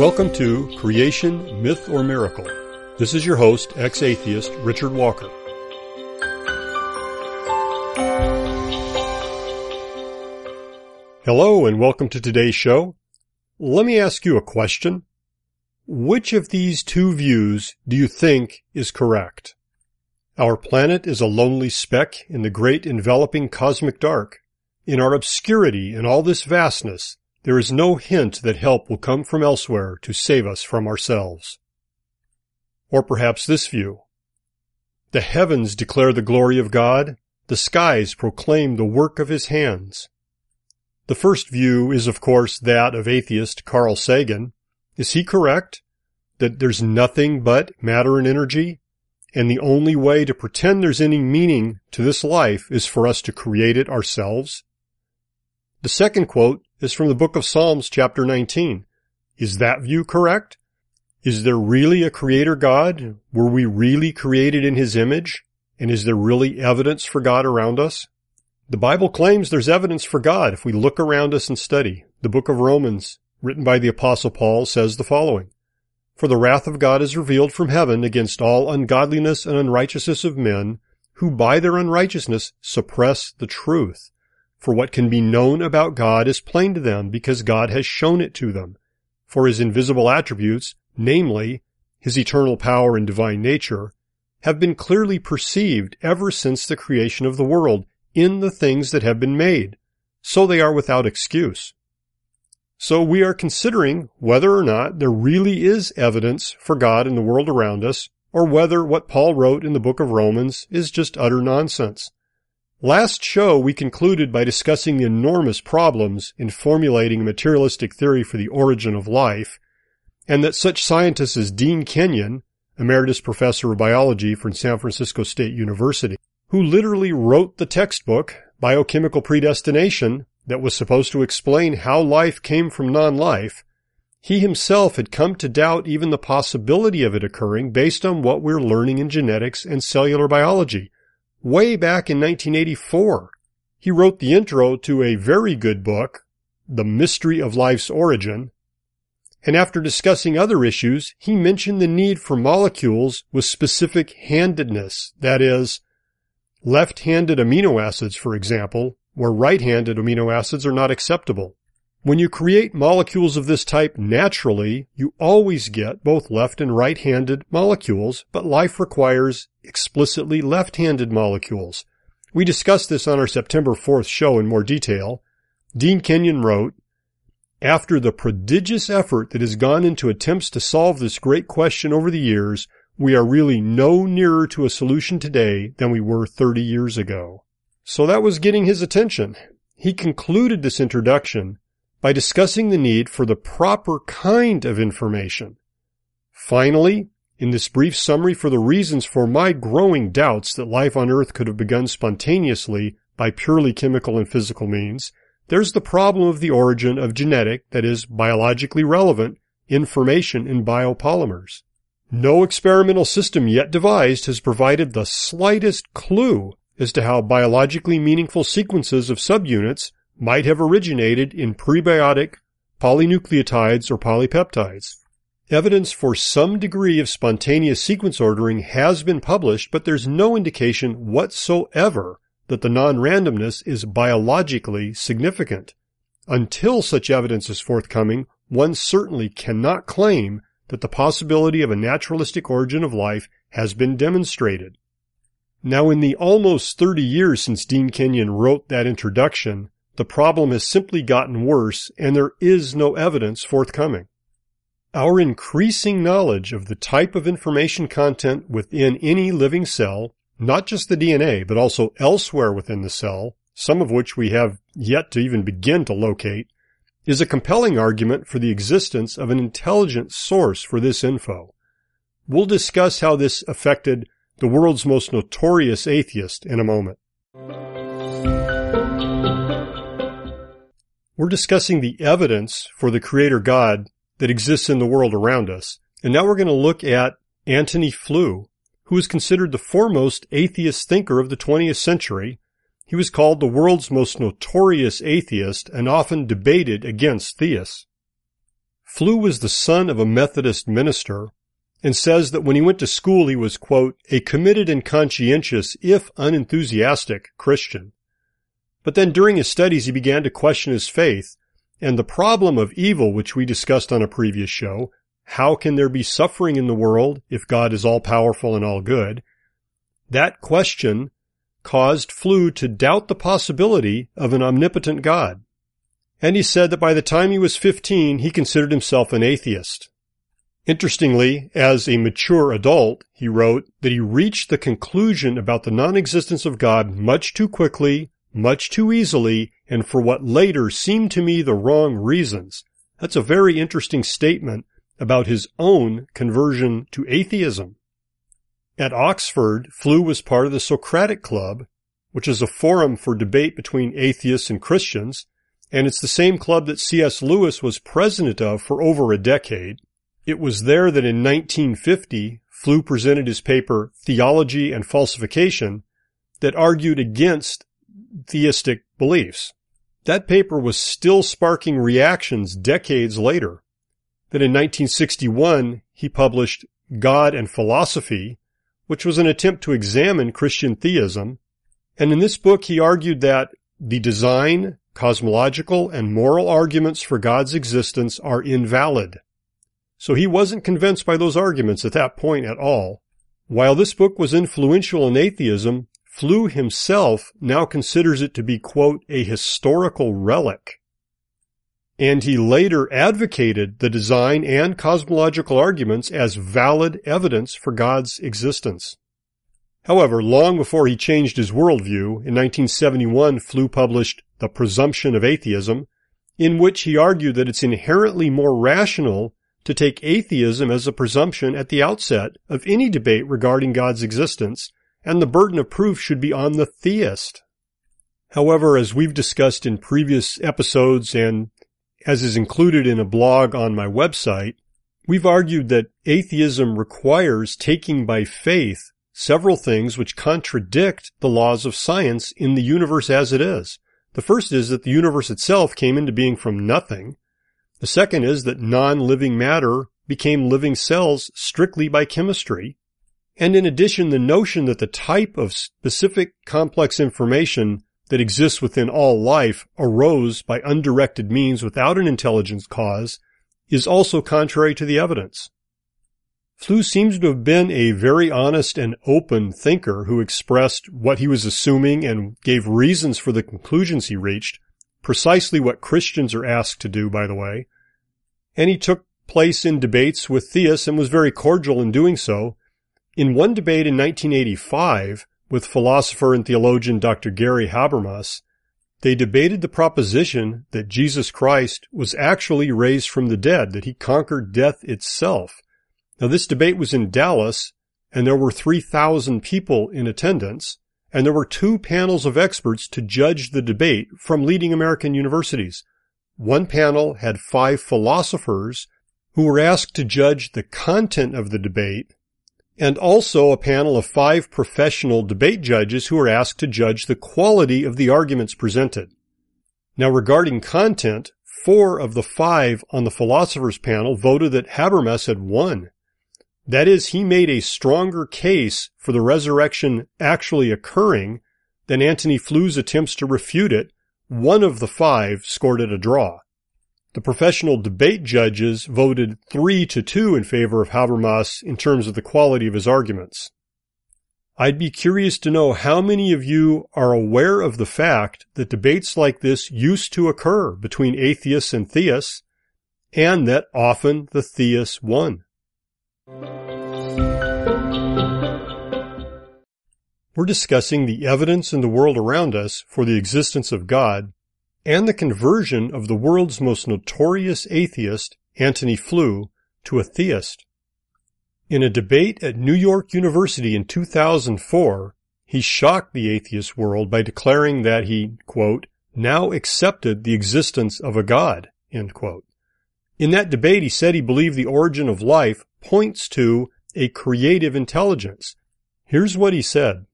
Welcome to Creation, Myth or Miracle. This is your host, ex-atheist Richard Walker. Hello and welcome to today's show. Let me ask you a question. Which of these two views do you think is correct? Our planet is a lonely speck in the great enveloping cosmic dark. In our obscurity and all this vastness, there is no hint that help will come from elsewhere to save us from ourselves. Or perhaps this view. The heavens declare the glory of God, the skies proclaim the work of his hands. The first view is of course that of atheist Carl Sagan. Is he correct? That there's nothing but matter and energy? And the only way to pretend there's any meaning to this life is for us to create it ourselves? The second quote is from the book of Psalms chapter 19. Is that view correct? Is there really a creator God? Were we really created in his image? And is there really evidence for God around us? The Bible claims there's evidence for God if we look around us and study. The book of Romans, written by the apostle Paul, says the following. For the wrath of God is revealed from heaven against all ungodliness and unrighteousness of men, who by their unrighteousness suppress the truth. For what can be known about God is plain to them because God has shown it to them. For his invisible attributes, namely, his eternal power and divine nature, have been clearly perceived ever since the creation of the world in the things that have been made, so they are without excuse. So we are considering whether or not there really is evidence for God in the world around us, or whether what Paul wrote in the book of Romans is just utter nonsense. Last show we concluded by discussing the enormous problems in formulating a materialistic theory for the origin of life, and that such scientists as Dean Kenyon, emeritus professor of biology from San Francisco State University, who literally wrote the textbook, Biochemical Predestination, that was supposed to explain how life came from non-life, he himself had come to doubt even the possibility of it occurring based on what we're learning in genetics and cellular biology. Way back in 1984, he wrote the intro to a very good book, The Mystery of Life's Origin, and after discussing other issues, he mentioned the need for molecules with specific handedness, that is, left-handed amino acids, for example, where right-handed amino acids are not acceptable. When you create molecules of this type naturally, you always get both left and right-handed molecules, but life requires explicitly left-handed molecules. We discussed this on our September 4th show in more detail. Dean Kenyon wrote, After the prodigious effort that has gone into attempts to solve this great question over the years, we are really no nearer to a solution today than we were 30 years ago. So that was getting his attention. He concluded this introduction by discussing the need for the proper kind of information. Finally, in this brief summary for the reasons for my growing doubts that life on Earth could have begun spontaneously by purely chemical and physical means, there's the problem of the origin of genetic, that is, biologically relevant, information in biopolymers. No experimental system yet devised has provided the slightest clue as to how biologically meaningful sequences of subunits might have originated in prebiotic polynucleotides or polypeptides. Evidence for some degree of spontaneous sequence ordering has been published, but there's no indication whatsoever that the non-randomness is biologically significant. Until such evidence is forthcoming, one certainly cannot claim that the possibility of a naturalistic origin of life has been demonstrated. Now in the almost 30 years since Dean Kenyon wrote that introduction, the problem has simply gotten worse and there is no evidence forthcoming. Our increasing knowledge of the type of information content within any living cell, not just the DNA, but also elsewhere within the cell, some of which we have yet to even begin to locate, is a compelling argument for the existence of an intelligent source for this info. We'll discuss how this affected the world's most notorious atheist in a moment. We're discussing the evidence for the creator God that exists in the world around us. And now we're going to look at Antony Flew, who is considered the foremost atheist thinker of the 20th century he was called the world's most notorious atheist and often debated against theists. Flew was the son of a Methodist minister and says that when he went to school he was, quote, a committed and conscientious, if unenthusiastic, Christian. But then during his studies he began to question his faith and the problem of evil, which we discussed on a previous show. How can there be suffering in the world if God is all powerful and all good? That question caused Flew to doubt the possibility of an omnipotent God. And he said that by the time he was 15, he considered himself an atheist. Interestingly, as a mature adult, he wrote that he reached the conclusion about the non-existence of God much too quickly, much too easily, and for what later seemed to me the wrong reasons. That's a very interesting statement about his own conversion to atheism. At Oxford, Flew was part of the Socratic Club, which is a forum for debate between atheists and Christians, and it's the same club that C.S. Lewis was president of for over a decade. It was there that in 1950, Flew presented his paper Theology and Falsification that argued against theistic beliefs. That paper was still sparking reactions decades later. Then in 1961, he published God and Philosophy, which was an attempt to examine Christian theism. And in this book, he argued that the design, cosmological, and moral arguments for God's existence are invalid. So he wasn't convinced by those arguments at that point at all. While this book was influential in atheism, Flew himself now considers it to be, quote, a historical relic. And he later advocated the design and cosmological arguments as valid evidence for God's existence. However, long before he changed his worldview, in 1971 Flew published The Presumption of Atheism, in which he argued that it's inherently more rational to take atheism as a presumption at the outset of any debate regarding God's existence, and the burden of proof should be on the theist. However, as we've discussed in previous episodes and as is included in a blog on my website, we've argued that atheism requires taking by faith several things which contradict the laws of science in the universe as it is. The first is that the universe itself came into being from nothing. The second is that non-living matter became living cells strictly by chemistry. And in addition, the notion that the type of specific complex information that exists within all life arose by undirected means without an intelligence cause is also contrary to the evidence. Flew seems to have been a very honest and open thinker who expressed what he was assuming and gave reasons for the conclusions he reached, precisely what Christians are asked to do, by the way. And he took place in debates with theists and was very cordial in doing so. In one debate in 1985 with philosopher and theologian Dr. Gary Habermas, they debated the proposition that Jesus Christ was actually raised from the dead, that he conquered death itself. Now this debate was in Dallas and there were 3,000 people in attendance and there were two panels of experts to judge the debate from leading American universities. One panel had five philosophers who were asked to judge the content of the debate and also a panel of five professional debate judges who were asked to judge the quality of the arguments presented. Now regarding content, four of the five on the philosophers panel voted that Habermas had won. That is, he made a stronger case for the resurrection actually occurring than Antony Flew's attempts to refute it. One of the five scored it a draw. The professional debate judges voted three to two in favor of Habermas in terms of the quality of his arguments. I'd be curious to know how many of you are aware of the fact that debates like this used to occur between atheists and theists, and that often the theists won. We're discussing the evidence in the world around us for the existence of God and the conversion of the world's most notorious atheist, Antony Flew, to a theist. In a debate at New York University in 2004, he shocked the atheist world by declaring that he, quote, now accepted the existence of a God, In that debate, he said he believed the origin of life points to a creative intelligence. Here's what he said.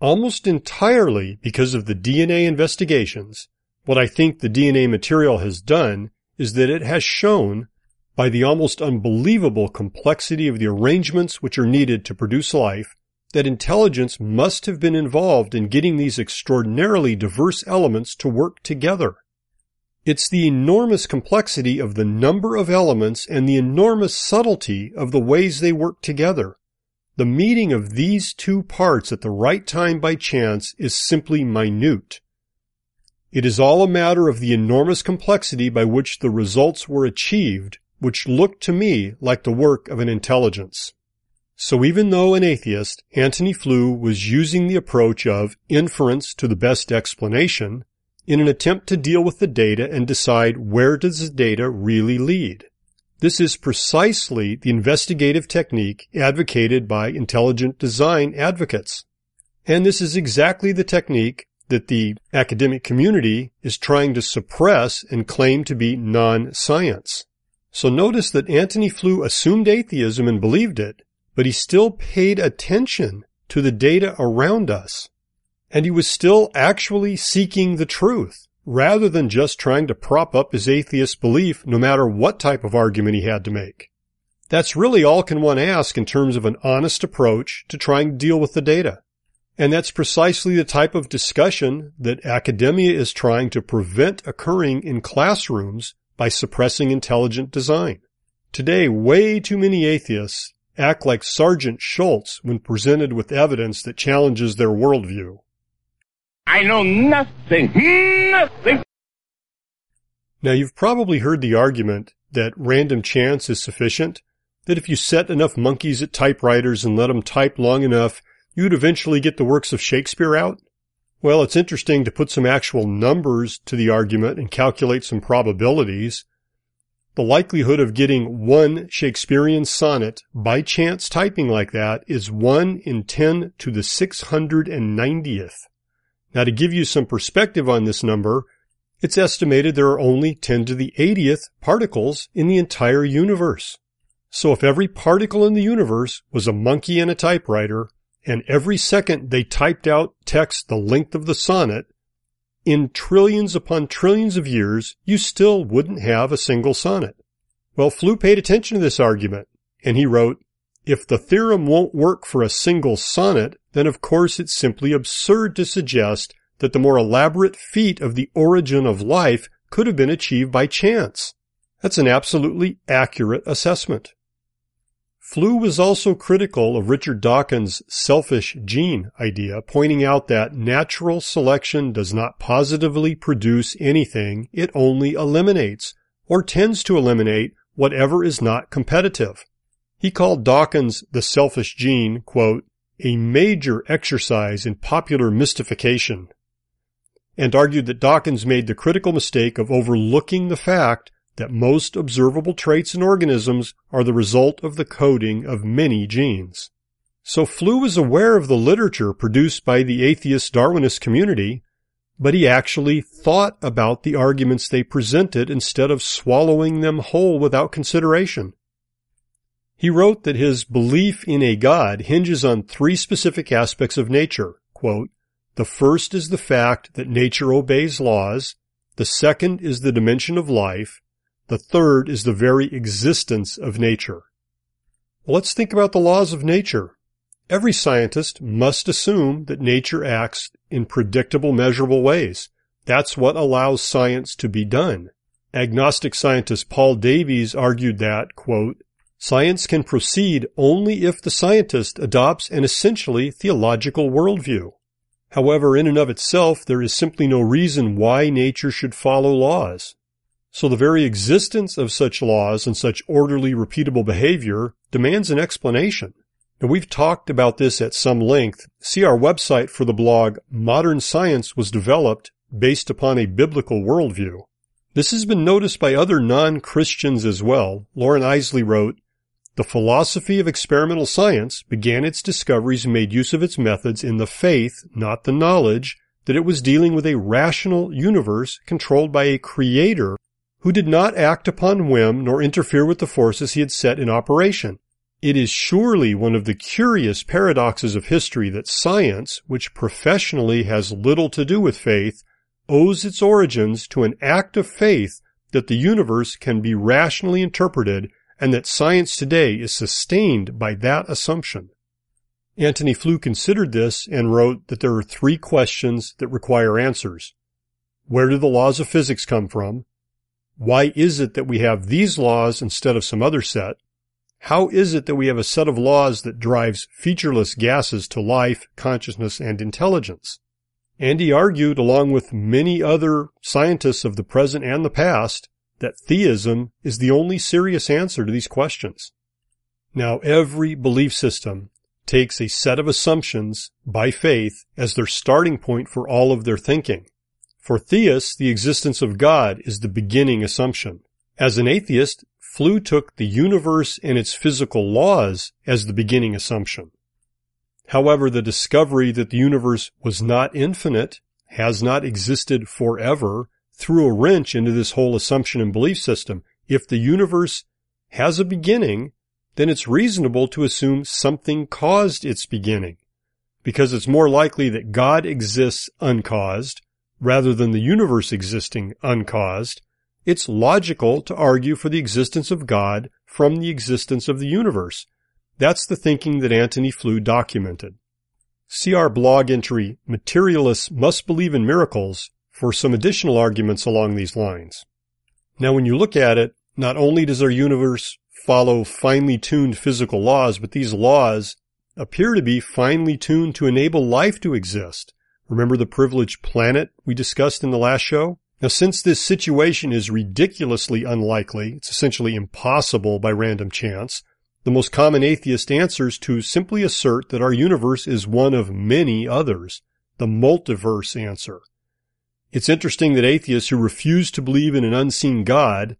Almost entirely because of the DNA investigations, what I think the DNA material has done is that it has shown by the almost unbelievable complexity of the arrangements which are needed to produce life that intelligence must have been involved in getting these extraordinarily diverse elements to work together. It's the enormous complexity of the number of elements and the enormous subtlety of the ways they work together. The meeting of these two parts at the right time by chance is simply minute. It is all a matter of the enormous complexity by which the results were achieved, which looked to me like the work of an intelligence. So even though an atheist, Antony Flew was using the approach of inference to the best explanation in an attempt to deal with the data and decide where does the data really lead. This is precisely the investigative technique advocated by intelligent design advocates. And this is exactly the technique that the academic community is trying to suppress and claim to be non-science. So notice that Antony Flew assumed atheism and believed it, but he still paid attention to the data around us. And he was still actually seeking the truth rather than just trying to prop up his atheist belief no matter what type of argument he had to make. That's really all can one ask in terms of an honest approach to trying to deal with the data. And that's precisely the type of discussion that academia is trying to prevent occurring in classrooms by suppressing intelligent design. Today, way too many atheists act like Sergeant Schultz when presented with evidence that challenges their worldview. I know nothing, nothing. Now you've probably heard the argument that random chance is sufficient, that if you set enough monkeys at typewriters and let them type long enough, you'd eventually get the works of Shakespeare out. Well, it's interesting to put some actual numbers to the argument and calculate some probabilities. The likelihood of getting one Shakespearean sonnet by chance typing like that is 1 in 10 to the 690th. Now to give you some perspective on this number, it's estimated there are only 10 to the 80th particles in the entire universe. So if every particle in the universe was a monkey and a typewriter, and every second they typed out text the length of the sonnet, in trillions upon trillions of years, you still wouldn't have a single sonnet. Well, Flew paid attention to this argument, and he wrote, if the theorem won't work for a single sonnet, then of course it's simply absurd to suggest that the more elaborate feat of the origin of life could have been achieved by chance. That's an absolutely accurate assessment. Flew was also critical of Richard Dawkins' selfish gene idea, pointing out that natural selection does not positively produce anything, it only eliminates, or tends to eliminate, whatever is not competitive. He called Dawkins the selfish gene, quote, a major exercise in popular mystification, and argued that Dawkins made the critical mistake of overlooking the fact that most observable traits in organisms are the result of the coding of many genes. So Flew was aware of the literature produced by the atheist Darwinist community, but he actually thought about the arguments they presented instead of swallowing them whole without consideration. He wrote that his belief in a God hinges on three specific aspects of nature. Quote, the first is the fact that nature obeys laws. The second is the dimension of life. The third is the very existence of nature. Well, let's think about the laws of nature. Every scientist must assume that nature acts in predictable, measurable ways. That's what allows science to be done. Agnostic scientist Paul Davies argued that, quote, science can proceed only if the scientist adopts an essentially theological worldview. However, in and of itself, there is simply no reason why nature should follow laws. So the very existence of such laws and such orderly, repeatable behavior demands an explanation. Now we've talked about this at some length. See our website for the blog Modern Science was developed based upon a biblical worldview. This has been noticed by other non-Christians as well. Loren Eiseley wrote, the philosophy of experimental science began its discoveries and made use of its methods in the faith, not the knowledge, that it was dealing with a rational universe controlled by a creator who did not act upon whim nor interfere with the forces he had set in operation. It is surely one of the curious paradoxes of history that science, which professionally has little to do with faith, owes its origins to an act of faith that the universe can be rationally interpreted and that science today is sustained by that assumption. Antony Flew considered this and wrote that there are three questions that require answers. Where do the laws of physics come from? Why is it that we have these laws instead of some other set? How is it that we have a set of laws that drives featureless gases to life, consciousness, and intelligence? And he argued, along with many other scientists of the present and the past, that theism is the only serious answer to these questions. Now, every belief system takes a set of assumptions by faith as their starting point for all of their thinking. For theists, the existence of God is the beginning assumption. As an atheist, Flew took the universe and its physical laws as the beginning assumption. However, the discovery that the universe was not infinite, has not existed forever, threw a wrench into this whole assumption and belief system. If the universe has a beginning, then it's reasonable to assume something caused its beginning, because it's more likely that God exists uncaused rather than the universe existing uncaused. It's logical to argue for the existence of God from the existence of the universe. That's the thinking that Antony Flew documented. See our blog entry, Materialists Must Believe in Miracles, for some additional arguments along these lines. Now when you look at it, not only does our universe follow finely tuned physical laws, but these laws appear to be finely tuned to enable life to exist. Remember the privileged planet we discussed in the last show? Now, since this situation is ridiculously unlikely, it's essentially impossible by random chance, the most common atheist answer is to simply assert that our universe is one of many others, the multiverse answer. It's interesting that atheists who refuse to believe in an unseen God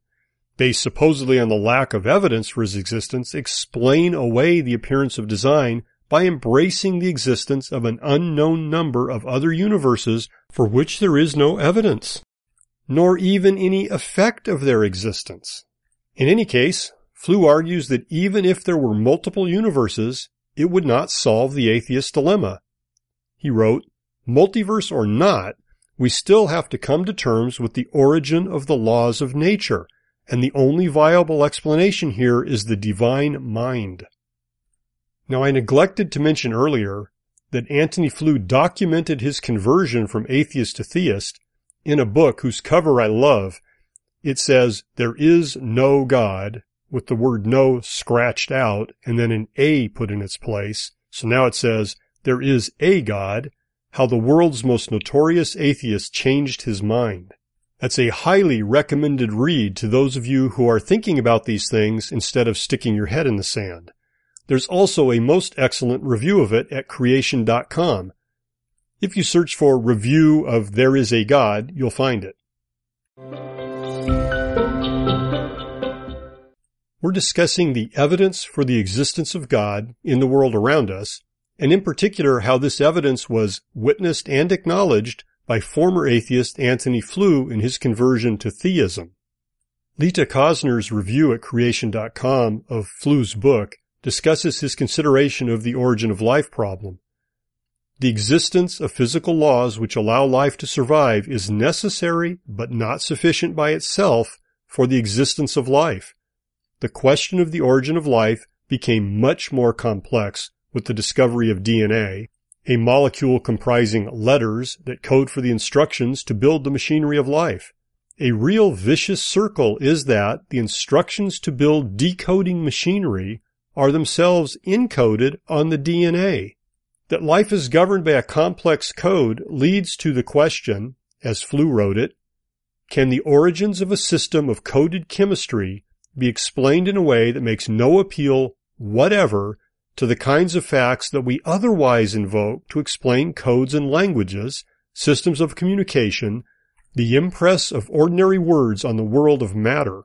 based supposedly on the lack of evidence for his existence, explain away the appearance of design by embracing the existence of an unknown number of other universes for which there is no evidence, nor even any effect of their existence. In any case, Flew argues that even if there were multiple universes, it would not solve the atheist dilemma. He wrote, Multiverse or not, we still have to come to terms with the origin of the laws of nature and the only viable explanation here is the divine mind. Now I neglected to mention earlier that Antony Flew documented his conversion from atheist to theist in a book whose cover I love. It says, there is no God, with the word no scratched out and then an A put in its place. So now it says, there is a God, how the world's most notorious atheist changed his mind. That's a highly recommended read to those of you who are thinking about these things instead of sticking your head in the sand. There's also a most excellent review of it at creation.com. If you search for review of There is a God, you'll find it. We're discussing the evidence for the existence of God in the world around us, and in particular how this evidence was witnessed and acknowledged by former atheist Antony Flew in his conversion to theism. Lita Cosner's review at creation.com of Flew's book discusses his consideration of the origin of life problem. The existence of physical laws which allow life to survive is necessary but not sufficient by itself for the existence of life. The question of the origin of life became much more complex with the discovery of DNA a molecule comprising letters that code for the instructions to build the machinery of life. A real vicious circle is that the instructions to build decoding machinery are themselves encoded on the DNA. That life is governed by a complex code leads to the question, as Flew wrote it, can the origins of a system of coded chemistry be explained in a way that makes no appeal whatever to the kinds of facts that we otherwise invoke to explain codes and languages, systems of communication, the impress of ordinary words on the world of matter.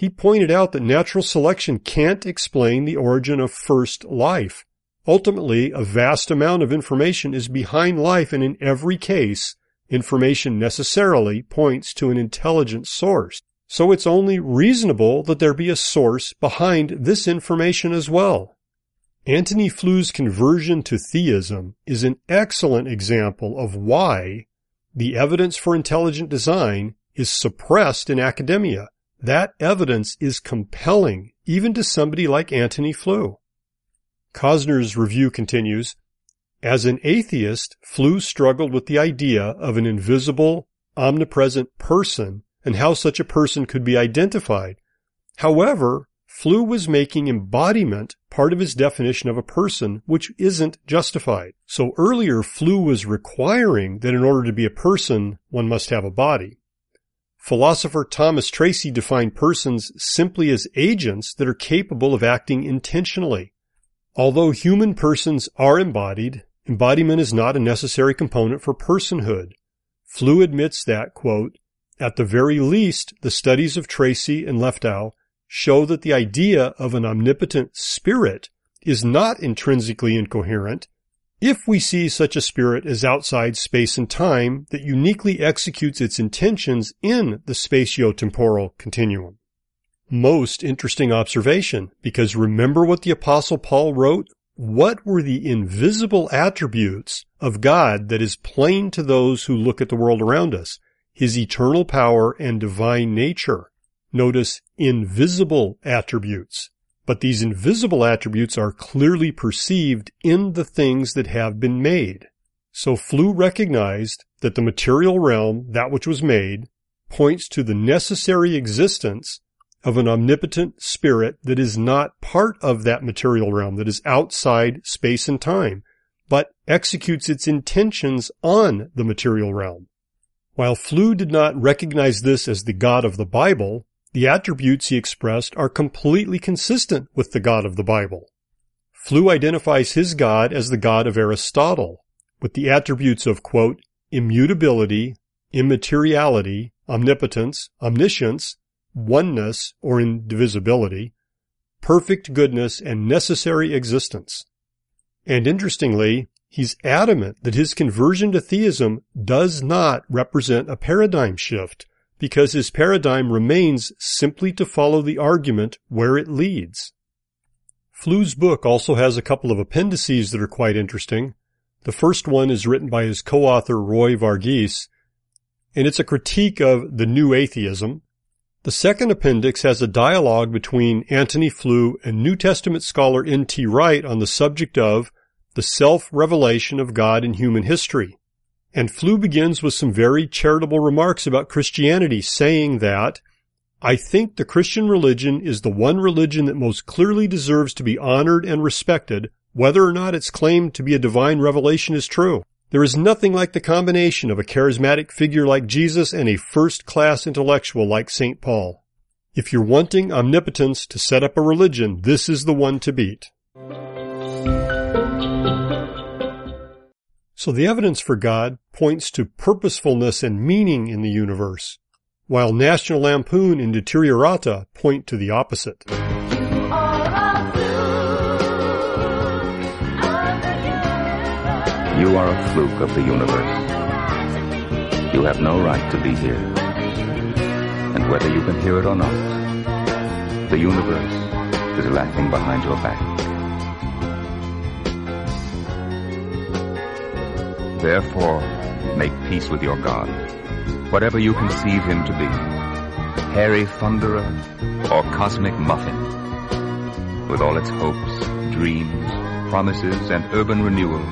He pointed out that natural selection can't explain the origin of first life. Ultimately, a vast amount of information is behind life and in every case, information necessarily points to an intelligent source. So it's only reasonable that there be a source behind this information as well. Antony Flew's conversion to theism is an excellent example of why the evidence for intelligent design is suppressed in academia. That evidence is compelling, even to somebody like Antony Flew. Cosner's review continues, as an atheist, Flew struggled with the idea of an invisible, omnipresent person and how such a person could be identified. However, Flew was making embodiment part of his definition of a person, which isn't justified. So earlier, Flew was requiring that in order to be a person, one must have a body. Philosopher Thomas Tracy defined persons simply as agents that are capable of acting intentionally. Although human persons are embodied, Embodiment is not a necessary component for personhood. Flew admits that, quote, at the very least, the studies of Tracy and Leftow show that the idea of an omnipotent spirit is not intrinsically incoherent if we see such a spirit as outside space and time that uniquely executes its intentions in the spatio-temporal continuum. Most interesting observation, because remember what the apostle Paul wrote what were the invisible attributes of God that is plain to those who look at the world around us? His eternal power and divine nature. Notice invisible attributes. But these invisible attributes are clearly perceived in the things that have been made. So Flew recognized that the material realm, that which was made, points to the necessary existence of an omnipotent spirit that is not part of that material realm, that is outside space and time, but executes its intentions on the material realm. While Flew did not recognize this as the God of the Bible, the attributes he expressed are completely consistent with the God of the Bible. Flew identifies his God as the God of Aristotle, with the attributes of, quote, immutability, immateriality, omnipotence, omniscience, oneness or indivisibility, perfect goodness, and necessary existence. And interestingly, he's adamant that his conversion to theism does not represent a paradigm shift because his paradigm remains simply to follow the argument where it leads. Flew's book also has a couple of appendices that are quite interesting. The first one is written by his co-author Roy Varghese, and it's a critique of the new atheism, the second appendix has a dialogue between Antony Flew and New Testament scholar N.T. Wright on the subject of the self-revelation of God in human history. And Flew begins with some very charitable remarks about Christianity, saying that, I think the Christian religion is the one religion that most clearly deserves to be honored and respected, whether or not its claim to be a divine revelation is true. There is nothing like the combination of a charismatic figure like Jesus and a first-class intellectual like St. Paul. If you're wanting omnipotence to set up a religion, this is the one to beat. So the evidence for God points to purposefulness and meaning in the universe, while National Lampoon and Deteriorata point to the opposite. You are a fluke of the universe. You have no right to be here. And whether you can hear it or not, the universe is laughing behind your back. Therefore, make peace with your God, whatever you conceive him to be, hairy thunderer or cosmic muffin, with all its hopes, dreams, promises, and urban renewal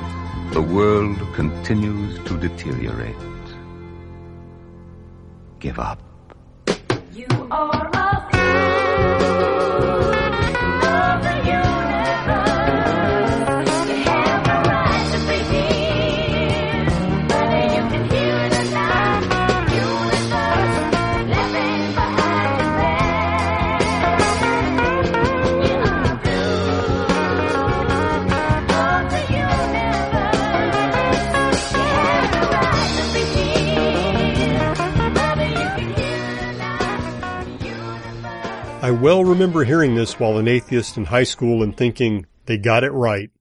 the world continues to deteriorate. Give up. You are well remember hearing this while an atheist in high school and thinking they got it right.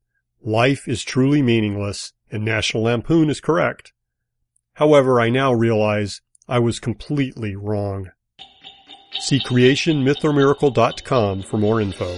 Life is truly meaningless and National Lampoon is correct. However, I now realize I was completely wrong. See creationmythormiracle.com for more info.